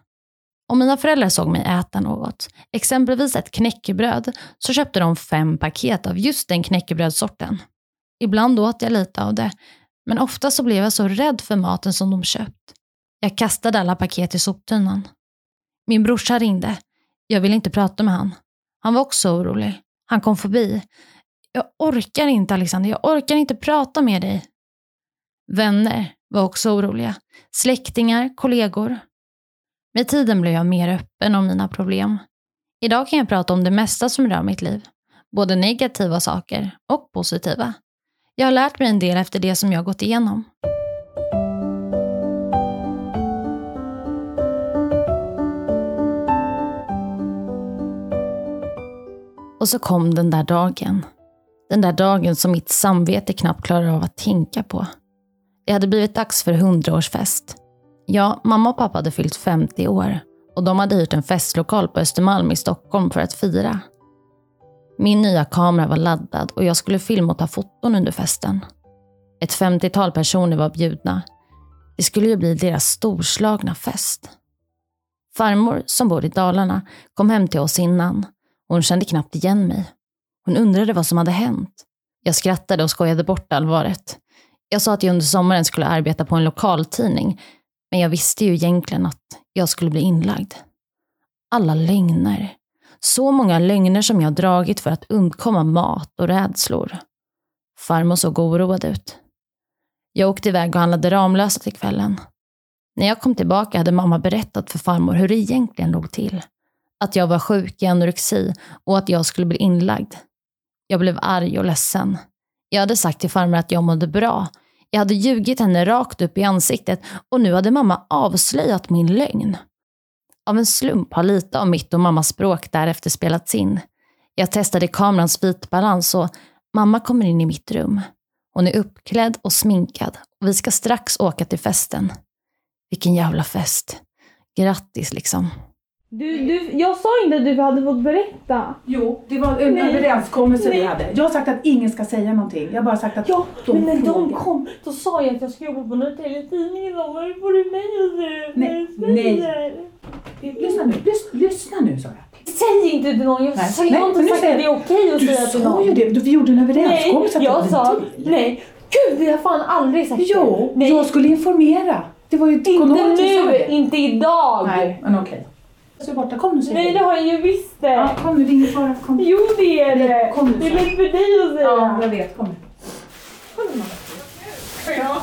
Om mina föräldrar såg mig äta något, exempelvis ett knäckebröd, så köpte de fem paket av just den knäckebrödssorten. Ibland åt jag lite av det, men ofta så blev jag så rädd för maten som de köpt. Jag kastade alla paket i soptunnan. Min brorsa ringde. Jag ville inte prata med han. Han var också orolig. Han kom förbi. Jag orkar inte Alexander, jag orkar inte prata med dig. Vänner var också oroliga. Släktingar, kollegor. Med tiden blev jag mer öppen om mina problem. Idag kan jag prata om det mesta som rör mitt liv. Både negativa saker och positiva. Jag har lärt mig en del efter det som jag gått igenom. Och så kom den där dagen. Den där dagen som mitt samvete knappt klarar av att tänka på. Det hade blivit dags för hundraårsfest. Ja, mamma och pappa hade fyllt 50 år och de hade hyrt en festlokal på Östermalm i Stockholm för att fira. Min nya kamera var laddad och jag skulle filma och ta foton under festen. Ett 50-tal personer var bjudna. Det skulle ju bli deras storslagna fest. Farmor, som bor i Dalarna, kom hem till oss innan. Hon kände knappt igen mig. Hon undrade vad som hade hänt. Jag skrattade och skojade bort allvaret. Jag sa att jag under sommaren skulle arbeta på en lokaltidning, men jag visste ju egentligen att jag skulle bli inlagd. Alla lögner. Så många lögner som jag dragit för att undkomma mat och rädslor. Farmor såg oroad ut. Jag åkte iväg och handlade Ramlösa till kvällen. När jag kom tillbaka hade mamma berättat för farmor hur det egentligen låg till. Att jag var sjuk i anorexi och att jag skulle bli inlagd. Jag blev arg och ledsen. Jag hade sagt till farmor att jag mådde bra. Jag hade ljugit henne rakt upp i ansiktet och nu hade mamma avslöjat min lögn. Av en slump har lite av mitt och mammas språk därefter spelats in. Jag testade kamerans vitbalans och mamma kommer in i mitt rum. Hon är uppklädd och sminkad och vi ska strax åka till festen. Vilken jävla fest. Grattis liksom. Du, du, jag sa inte att du hade fått berätta. Jo, det var en Nej. överenskommelse vi hade. Jag har sagt att ingen ska säga någonting. Jag har bara sagt att Ja, de men när de frågar. kom, då sa jag att jag ska jobba på Norrtälje Tidning idag. Vad får du mig att säga? Nej, nej. Lyssna nu, lyssna, lyssna nu sa jag. Säg inte till någon. Jag, Nej, sa, jag nej, har inte sagt att det är okej att Du säga till sa någon. ju det, du- vi gjorde en överenskommelse Nej, jag det sa var nej. Gud, det har fan aldrig sagt. Jo, nej. jag skulle informera. Det var ju Inte du sa nu, det? inte idag. Nej, men okej. Så borta, kom nu säg Nej, det har jag ju visst det. Ja, kom nu, det är ingen fara. Kom. Jo, det är det. Kom nu, det är lätt för dig att säga. Ja, jag vet. Kom nu. Kom nu, mamma. Ja.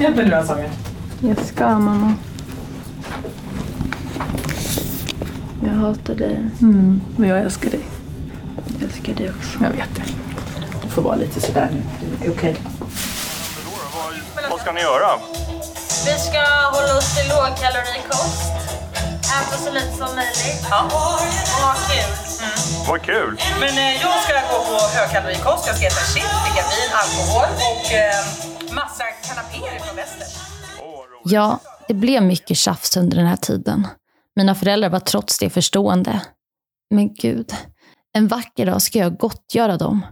Hjälp mig nu då, Saga. Jag ska mamma. Jag hatar dig. Mm, men jag älskar dig. Jag älskar dig också. Jag vet det. Du får vara lite sådär nu. Det är okej. Vad ska ni göra? Vi ska hålla oss till lågkalorikost. Äta så lite som möjligt. Ja. Och ha kul. Vad kul! Men eh, jag ska gå på högkalorikost, jag ska äta chips, dricka vin, alkohol och eh, massa kanapéer från väster. Ja, det blev mycket tjafs under den här tiden. Mina föräldrar var trots det förstående. Men gud, en vacker dag ska jag gottgöra dem.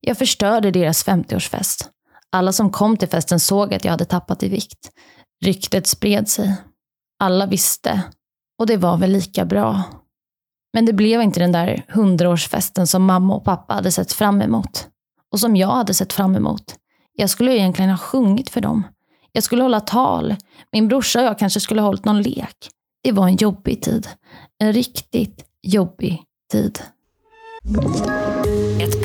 Jag förstörde deras 50-årsfest. Alla som kom till festen såg att jag hade tappat i vikt. Ryktet spred sig. Alla visste. Och det var väl lika bra. Men det blev inte den där hundraårsfesten som mamma och pappa hade sett fram emot. Och som jag hade sett fram emot. Jag skulle egentligen ha sjungit för dem. Jag skulle hålla tal. Min brorsa och jag kanske skulle ha hållit någon lek. Det var en jobbig tid. En riktigt jobbig tid.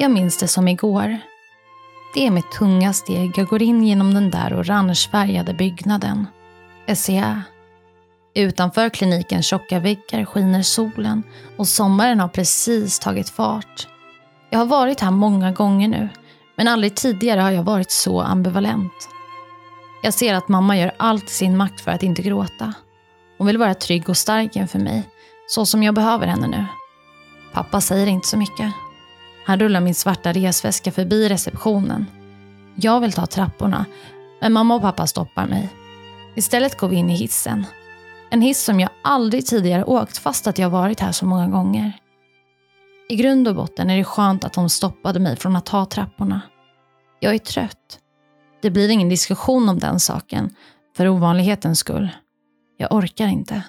Jag minns det som igår. Det är med tunga steg jag går in genom den där orangefärgade byggnaden. SCA. Utanför klinikens tjocka väggar skiner solen och sommaren har precis tagit fart. Jag har varit här många gånger nu, men aldrig tidigare har jag varit så ambivalent. Jag ser att mamma gör allt i sin makt för att inte gråta. Hon vill vara trygg och stark inför mig, så som jag behöver henne nu. Pappa säger inte så mycket. Han rullar min svarta resväska förbi receptionen. Jag vill ta trapporna, men mamma och pappa stoppar mig. Istället går vi in i hissen. En hiss som jag aldrig tidigare åkt fast att jag varit här så många gånger. I grund och botten är det skönt att de stoppade mig från att ta trapporna. Jag är trött. Det blir ingen diskussion om den saken, för ovanlighetens skull. Jag orkar inte.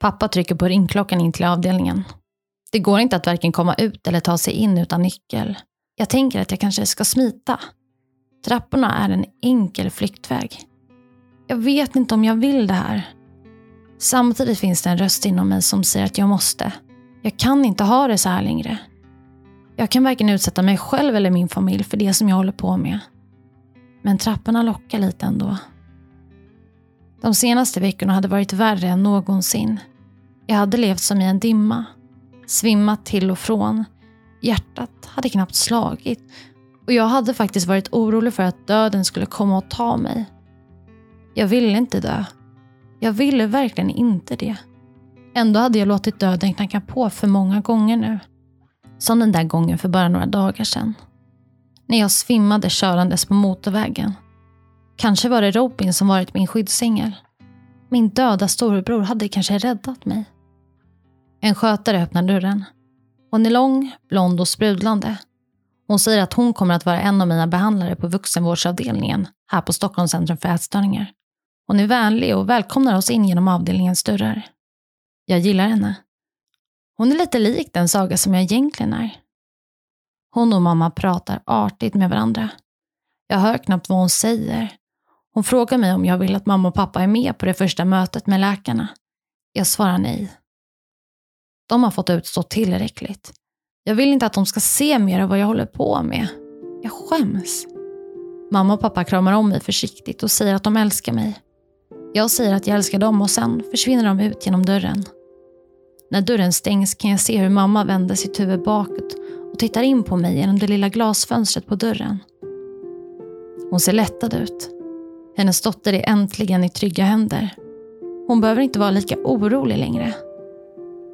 Pappa trycker på ringklockan in till avdelningen. Det går inte att varken komma ut eller ta sig in utan nyckel. Jag tänker att jag kanske ska smita. Trapporna är en enkel flyktväg. Jag vet inte om jag vill det här. Samtidigt finns det en röst inom mig som säger att jag måste. Jag kan inte ha det så här längre. Jag kan varken utsätta mig själv eller min familj för det som jag håller på med. Men trapporna lockar lite ändå. De senaste veckorna hade varit värre än någonsin. Jag hade levt som i en dimma. Svimmat till och från. Hjärtat hade knappt slagit. Och jag hade faktiskt varit orolig för att döden skulle komma och ta mig. Jag ville inte dö. Jag ville verkligen inte det. Ändå hade jag låtit döden knacka på för många gånger nu. Som den där gången för bara några dagar sedan. När jag svimmade körandes på motorvägen. Kanske var det Robin som varit min skyddsängel. Min döda storebror hade kanske räddat mig. En skötare öppnar dörren. Hon är lång, blond och sprudlande. Hon säger att hon kommer att vara en av mina behandlare på vuxenvårdsavdelningen här på Stockholms centrum för ätstörningar. Hon är vänlig och välkomnar oss in genom avdelningens dörrar. Jag gillar henne. Hon är lite lik den Saga som jag egentligen är. Hon och mamma pratar artigt med varandra. Jag hör knappt vad hon säger. Hon frågar mig om jag vill att mamma och pappa är med på det första mötet med läkarna. Jag svarar nej. De har fått utstå tillräckligt. Jag vill inte att de ska se mer av vad jag håller på med. Jag skäms. Mamma och pappa kramar om mig försiktigt och säger att de älskar mig. Jag säger att jag älskar dem och sen försvinner de ut genom dörren. När dörren stängs kan jag se hur mamma vänder sitt huvud bakåt och tittar in på mig genom det lilla glasfönstret på dörren. Hon ser lättad ut. Hennes dotter är äntligen i trygga händer. Hon behöver inte vara lika orolig längre.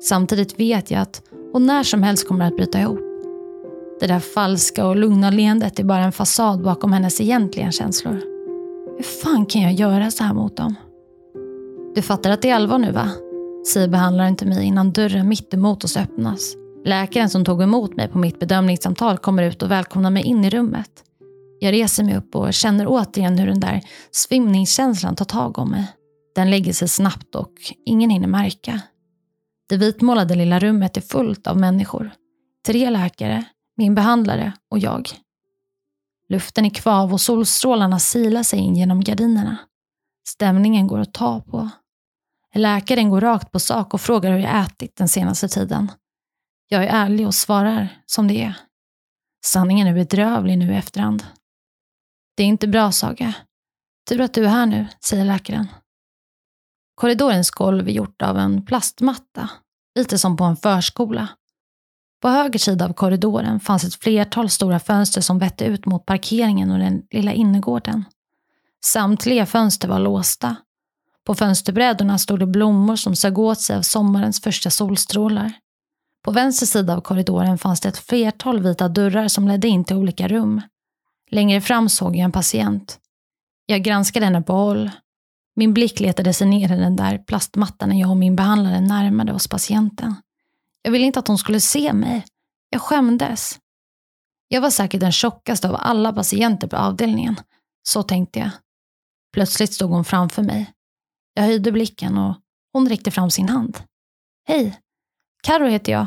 Samtidigt vet jag att hon när som helst kommer att bryta ihop. Det där falska och lugna leendet är bara en fasad bakom hennes egentliga känslor. Hur fan kan jag göra så här mot dem? Du fattar att det är allvar nu va? Säger behandlaren till mig innan dörren mitt emot oss öppnas. Läkaren som tog emot mig på mitt bedömningssamtal kommer ut och välkomnar mig in i rummet. Jag reser mig upp och känner återigen hur den där svimningskänslan tar tag om mig. Den lägger sig snabbt och ingen hinner märka. Det vitmålade lilla rummet är fullt av människor. Tre läkare, min behandlare och jag. Luften är kvav och solstrålarna silar sig in genom gardinerna. Stämningen går att ta på. Läkaren går rakt på sak och frågar hur jag ätit den senaste tiden. Jag är ärlig och svarar som det är. Sanningen är bedrövlig nu i efterhand. Det är inte bra, Saga. Tur att du är här nu, säger läkaren. Korridorens golv är gjort av en plastmatta, lite som på en förskola. På höger sida av korridoren fanns ett flertal stora fönster som vette ut mot parkeringen och den lilla innergården. Samtliga fönster var låsta. På fönsterbrädorna stod det blommor som sög åt sig av sommarens första solstrålar. På vänster sida av korridoren fanns det ett flertal vita dörrar som ledde in till olika rum. Längre fram såg jag en patient. Jag granskade henne på håll. Min blick letade sig ner i den där plastmattan när jag och min behandlare närmade oss patienten. Jag ville inte att hon skulle se mig. Jag skämdes. Jag var säkert den tjockaste av alla patienter på avdelningen. Så tänkte jag. Plötsligt stod hon framför mig. Jag höjde blicken och hon räckte fram sin hand. Hej, Karo heter jag.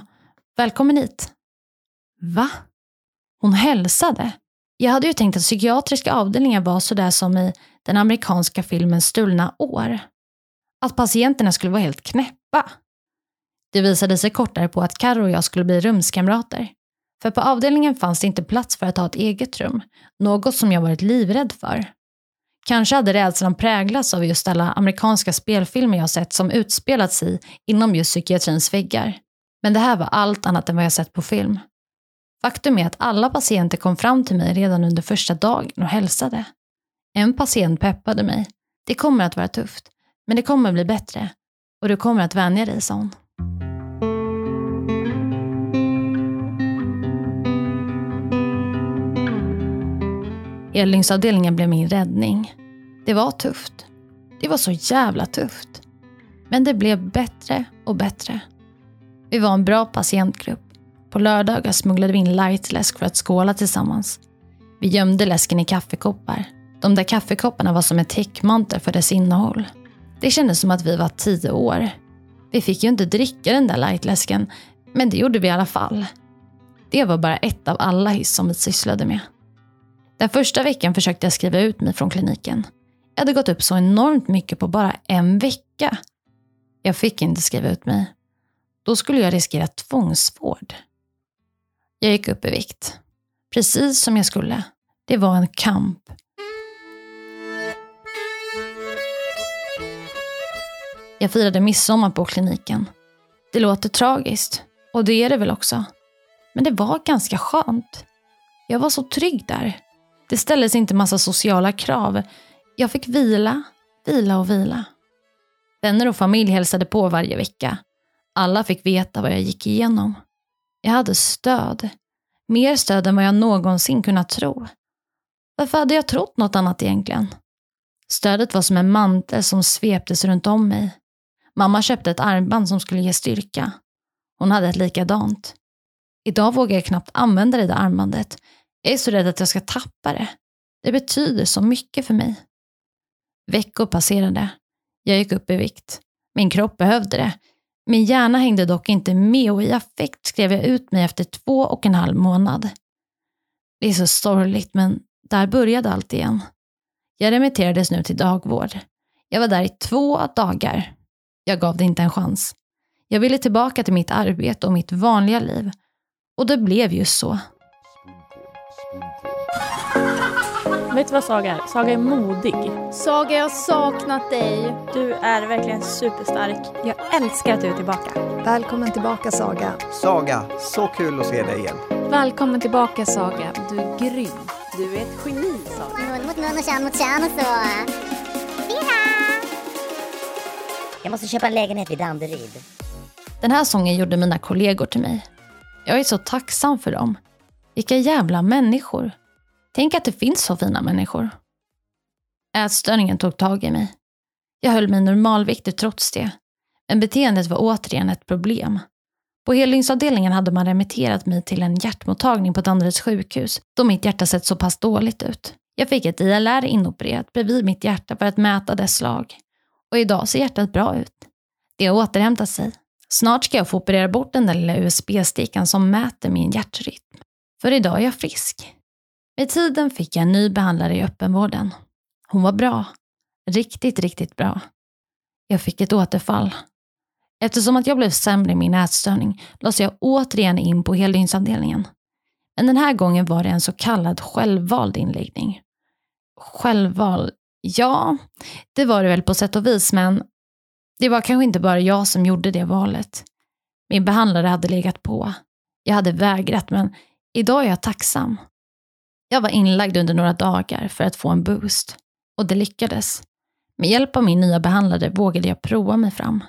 Välkommen hit. Va? Hon hälsade. Jag hade ju tänkt att psykiatriska avdelningar var sådär som i den amerikanska filmen Stulna år. Att patienterna skulle vara helt knäppa. Det visade sig kort därpå att Karo och jag skulle bli rumskamrater. För på avdelningen fanns det inte plats för att ha ett eget rum, något som jag varit livrädd för. Kanske hade rädslan präglats av just alla amerikanska spelfilmer jag sett som utspelats i inom just psykiatrins väggar. Men det här var allt annat än vad jag sett på film. Faktum är att alla patienter kom fram till mig redan under första dagen och hälsade. En patient peppade mig. Det kommer att vara tufft, men det kommer bli bättre. Och du kommer att vänja dig, sa hon. Elningsavdelningen blev min räddning. Det var tufft. Det var så jävla tufft. Men det blev bättre och bättre. Vi var en bra patientgrupp. På lördagar smugglade vi in lightläsk för att skåla tillsammans. Vi gömde läsken i kaffekoppar. De där kaffekopparna var som en täckmantel för dess innehåll. Det kändes som att vi var tio år. Vi fick ju inte dricka den där lightläsken, men det gjorde vi i alla fall. Det var bara ett av alla hyss som vi sysslade med. Den första veckan försökte jag skriva ut mig från kliniken. Jag hade gått upp så enormt mycket på bara en vecka. Jag fick inte skriva ut mig. Då skulle jag riskera tvångsvård. Jag gick upp i vikt. Precis som jag skulle. Det var en kamp. Jag firade midsommar på kliniken. Det låter tragiskt. Och det är det väl också. Men det var ganska skönt. Jag var så trygg där. Det ställdes inte massa sociala krav. Jag fick vila, vila och vila. Vänner och familj hälsade på varje vecka. Alla fick veta vad jag gick igenom. Jag hade stöd. Mer stöd än vad jag någonsin kunnat tro. Varför hade jag trott något annat egentligen? Stödet var som en mantel som sveptes runt om mig. Mamma köpte ett armband som skulle ge styrka. Hon hade ett likadant. Idag vågar jag knappt använda det där armbandet. Jag är så rädd att jag ska tappa det. Det betyder så mycket för mig. Veckor passerade. Jag gick upp i vikt. Min kropp behövde det. Min hjärna hängde dock inte med och i affekt skrev jag ut mig efter två och en halv månad. Det är så sorgligt, men där började allt igen. Jag remitterades nu till dagvård. Jag var där i två dagar. Jag gav det inte en chans. Jag ville tillbaka till mitt arbete och mitt vanliga liv. Och det blev just så. Vet du vad Saga är? Saga är modig. Saga, jag har saknat dig. Du är verkligen superstark. Jag älskar att du är tillbaka. Välkommen tillbaka Saga. Saga, så kul att se dig igen. Välkommen tillbaka Saga. Du är grym. Du är ett geni Saga. Mun mot mun och känn mot känn och så. Jag måste köpa en lägenhet vid Danderyd. Den här sången gjorde mina kollegor till mig. Jag är så tacksam för dem. Vilka jävla människor. Tänk att det finns så fina människor. Ätstörningen tog tag i mig. Jag höll mig normalviktig trots det. Men beteendet var återigen ett problem. På helningsavdelningen hade man remitterat mig till en hjärtmottagning på Danderyds sjukhus då mitt hjärta sett så pass dåligt ut. Jag fick ett ILR inopererat bredvid mitt hjärta för att mäta dess slag. Och idag ser hjärtat bra ut. Det har återhämtat sig. Snart ska jag få operera bort den där lilla USB-stickan som mäter min hjärtrytm. För idag är jag frisk. Med tiden fick jag en ny behandlare i öppenvården. Hon var bra. Riktigt, riktigt bra. Jag fick ett återfall. Eftersom att jag blev sämre i min ätstörning lades jag återigen in på heldygnsavdelningen. Men den här gången var det en så kallad självvald inläggning. Självvald? Ja, det var det väl på sätt och vis, men det var kanske inte bara jag som gjorde det valet. Min behandlare hade legat på. Jag hade vägrat, men idag är jag tacksam. Jag var inlagd under några dagar för att få en boost. Och det lyckades. Med hjälp av min nya behandlare vågade jag prova mig fram.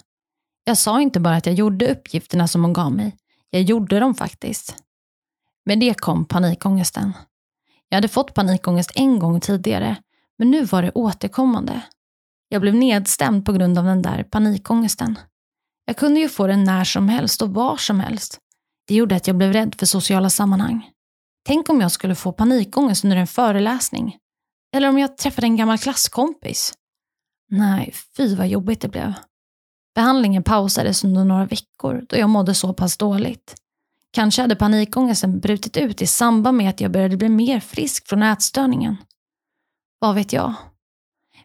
Jag sa inte bara att jag gjorde uppgifterna som hon gav mig. Jag gjorde dem faktiskt. Med det kom panikångesten. Jag hade fått panikångest en gång tidigare, men nu var det återkommande. Jag blev nedstämd på grund av den där panikångesten. Jag kunde ju få den när som helst och var som helst. Det gjorde att jag blev rädd för sociala sammanhang. Tänk om jag skulle få panikångest under en föreläsning. Eller om jag träffade en gammal klasskompis. Nej, fy vad jobbigt det blev. Behandlingen pausades under några veckor då jag mådde så pass dåligt. Kanske hade panikångesten brutit ut i samband med att jag började bli mer frisk från ätstörningen. Vad vet jag?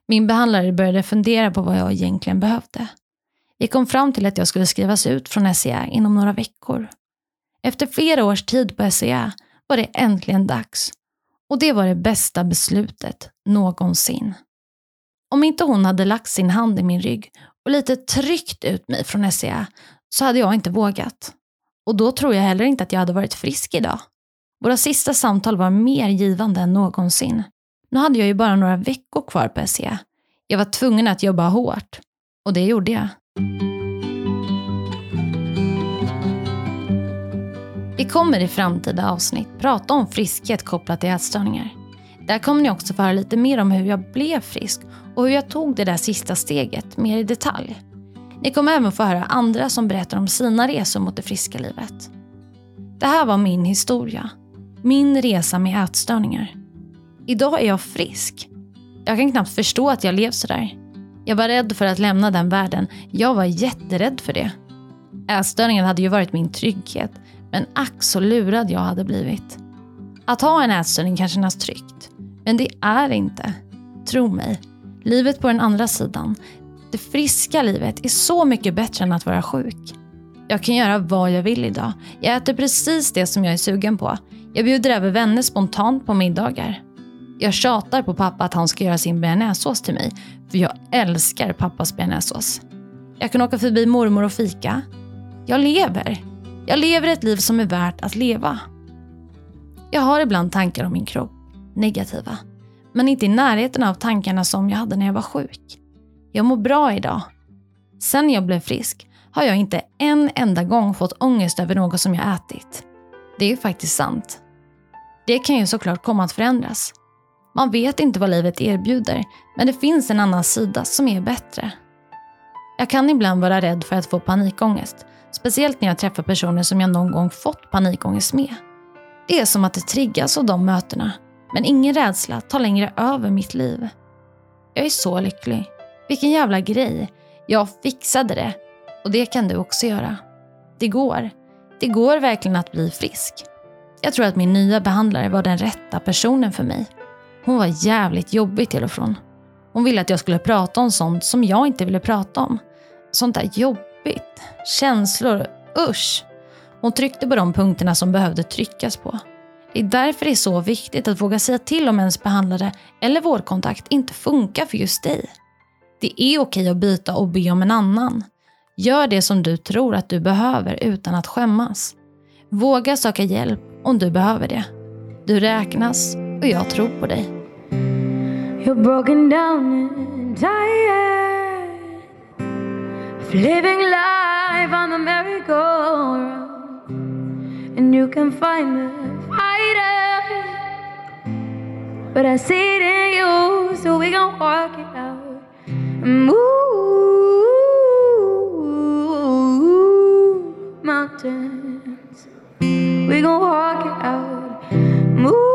Min behandlare började fundera på vad jag egentligen behövde. Vi kom fram till att jag skulle skrivas ut från SCA inom några veckor. Efter flera års tid på SCA var det äntligen dags. Och det var det bästa beslutet någonsin. Om inte hon hade lagt sin hand i min rygg och lite tryckt ut mig från SCA så hade jag inte vågat. Och då tror jag heller inte att jag hade varit frisk idag. Våra sista samtal var mer givande än någonsin. Nu hade jag ju bara några veckor kvar på SCA. Jag var tvungen att jobba hårt. Och det gjorde jag. Vi kommer i framtida avsnitt prata om friskhet kopplat till ätstörningar. Där kommer ni också få höra lite mer om hur jag blev frisk och hur jag tog det där sista steget mer i detalj. Ni kommer även få höra andra som berättar om sina resor mot det friska livet. Det här var min historia. Min resa med ätstörningar. Idag är jag frisk. Jag kan knappt förstå att jag levt sådär. Jag var rädd för att lämna den världen. Jag var jätterädd för det. Ätstörningen hade ju varit min trygghet, men ack så lurad jag hade blivit. Att ha en ätstörning kan kännas tryggt, men det är inte. Tro mig, livet på den andra sidan, det friska livet är så mycket bättre än att vara sjuk. Jag kan göra vad jag vill idag. Jag äter precis det som jag är sugen på. Jag bjuder över vänner spontant på middagar. Jag tjatar på pappa att han ska göra sin bearnaisesås till mig, för jag älskar pappas bearnaisesås. Jag kan åka förbi mormor och fika. Jag lever. Jag lever ett liv som är värt att leva. Jag har ibland tankar om min kropp, negativa. Men inte i närheten av tankarna som jag hade när jag var sjuk. Jag mår bra idag. Sen jag blev frisk har jag inte en enda gång fått ångest över något som jag ätit. Det är faktiskt sant. Det kan ju såklart komma att förändras. Man vet inte vad livet erbjuder, men det finns en annan sida som är bättre. Jag kan ibland vara rädd för att få panikångest, speciellt när jag träffar personer som jag någon gång fått panikångest med. Det är som att det triggas av de mötena, men ingen rädsla tar längre över mitt liv. Jag är så lycklig. Vilken jävla grej. Jag fixade det. Och det kan du också göra. Det går. Det går verkligen att bli frisk. Jag tror att min nya behandlare var den rätta personen för mig. Hon var jävligt jobbig till och från. Hon ville att jag skulle prata om sånt som jag inte ville prata om. Sånt där jobbigt. Känslor. Usch. Hon tryckte på de punkterna som behövde tryckas på. Det är därför det är så viktigt att våga säga till om ens behandlare eller vårdkontakt inte funkar för just dig. Det är okej att byta och be om en annan. Gör det som du tror att du behöver utan att skämmas. Våga söka hjälp om du behöver det. Du räknas och jag tror på dig. Living life on the merry-go-round, and you can find the fighters, but I see it in you, so we gon' work it out. Move mountains. We gon' walk it out, move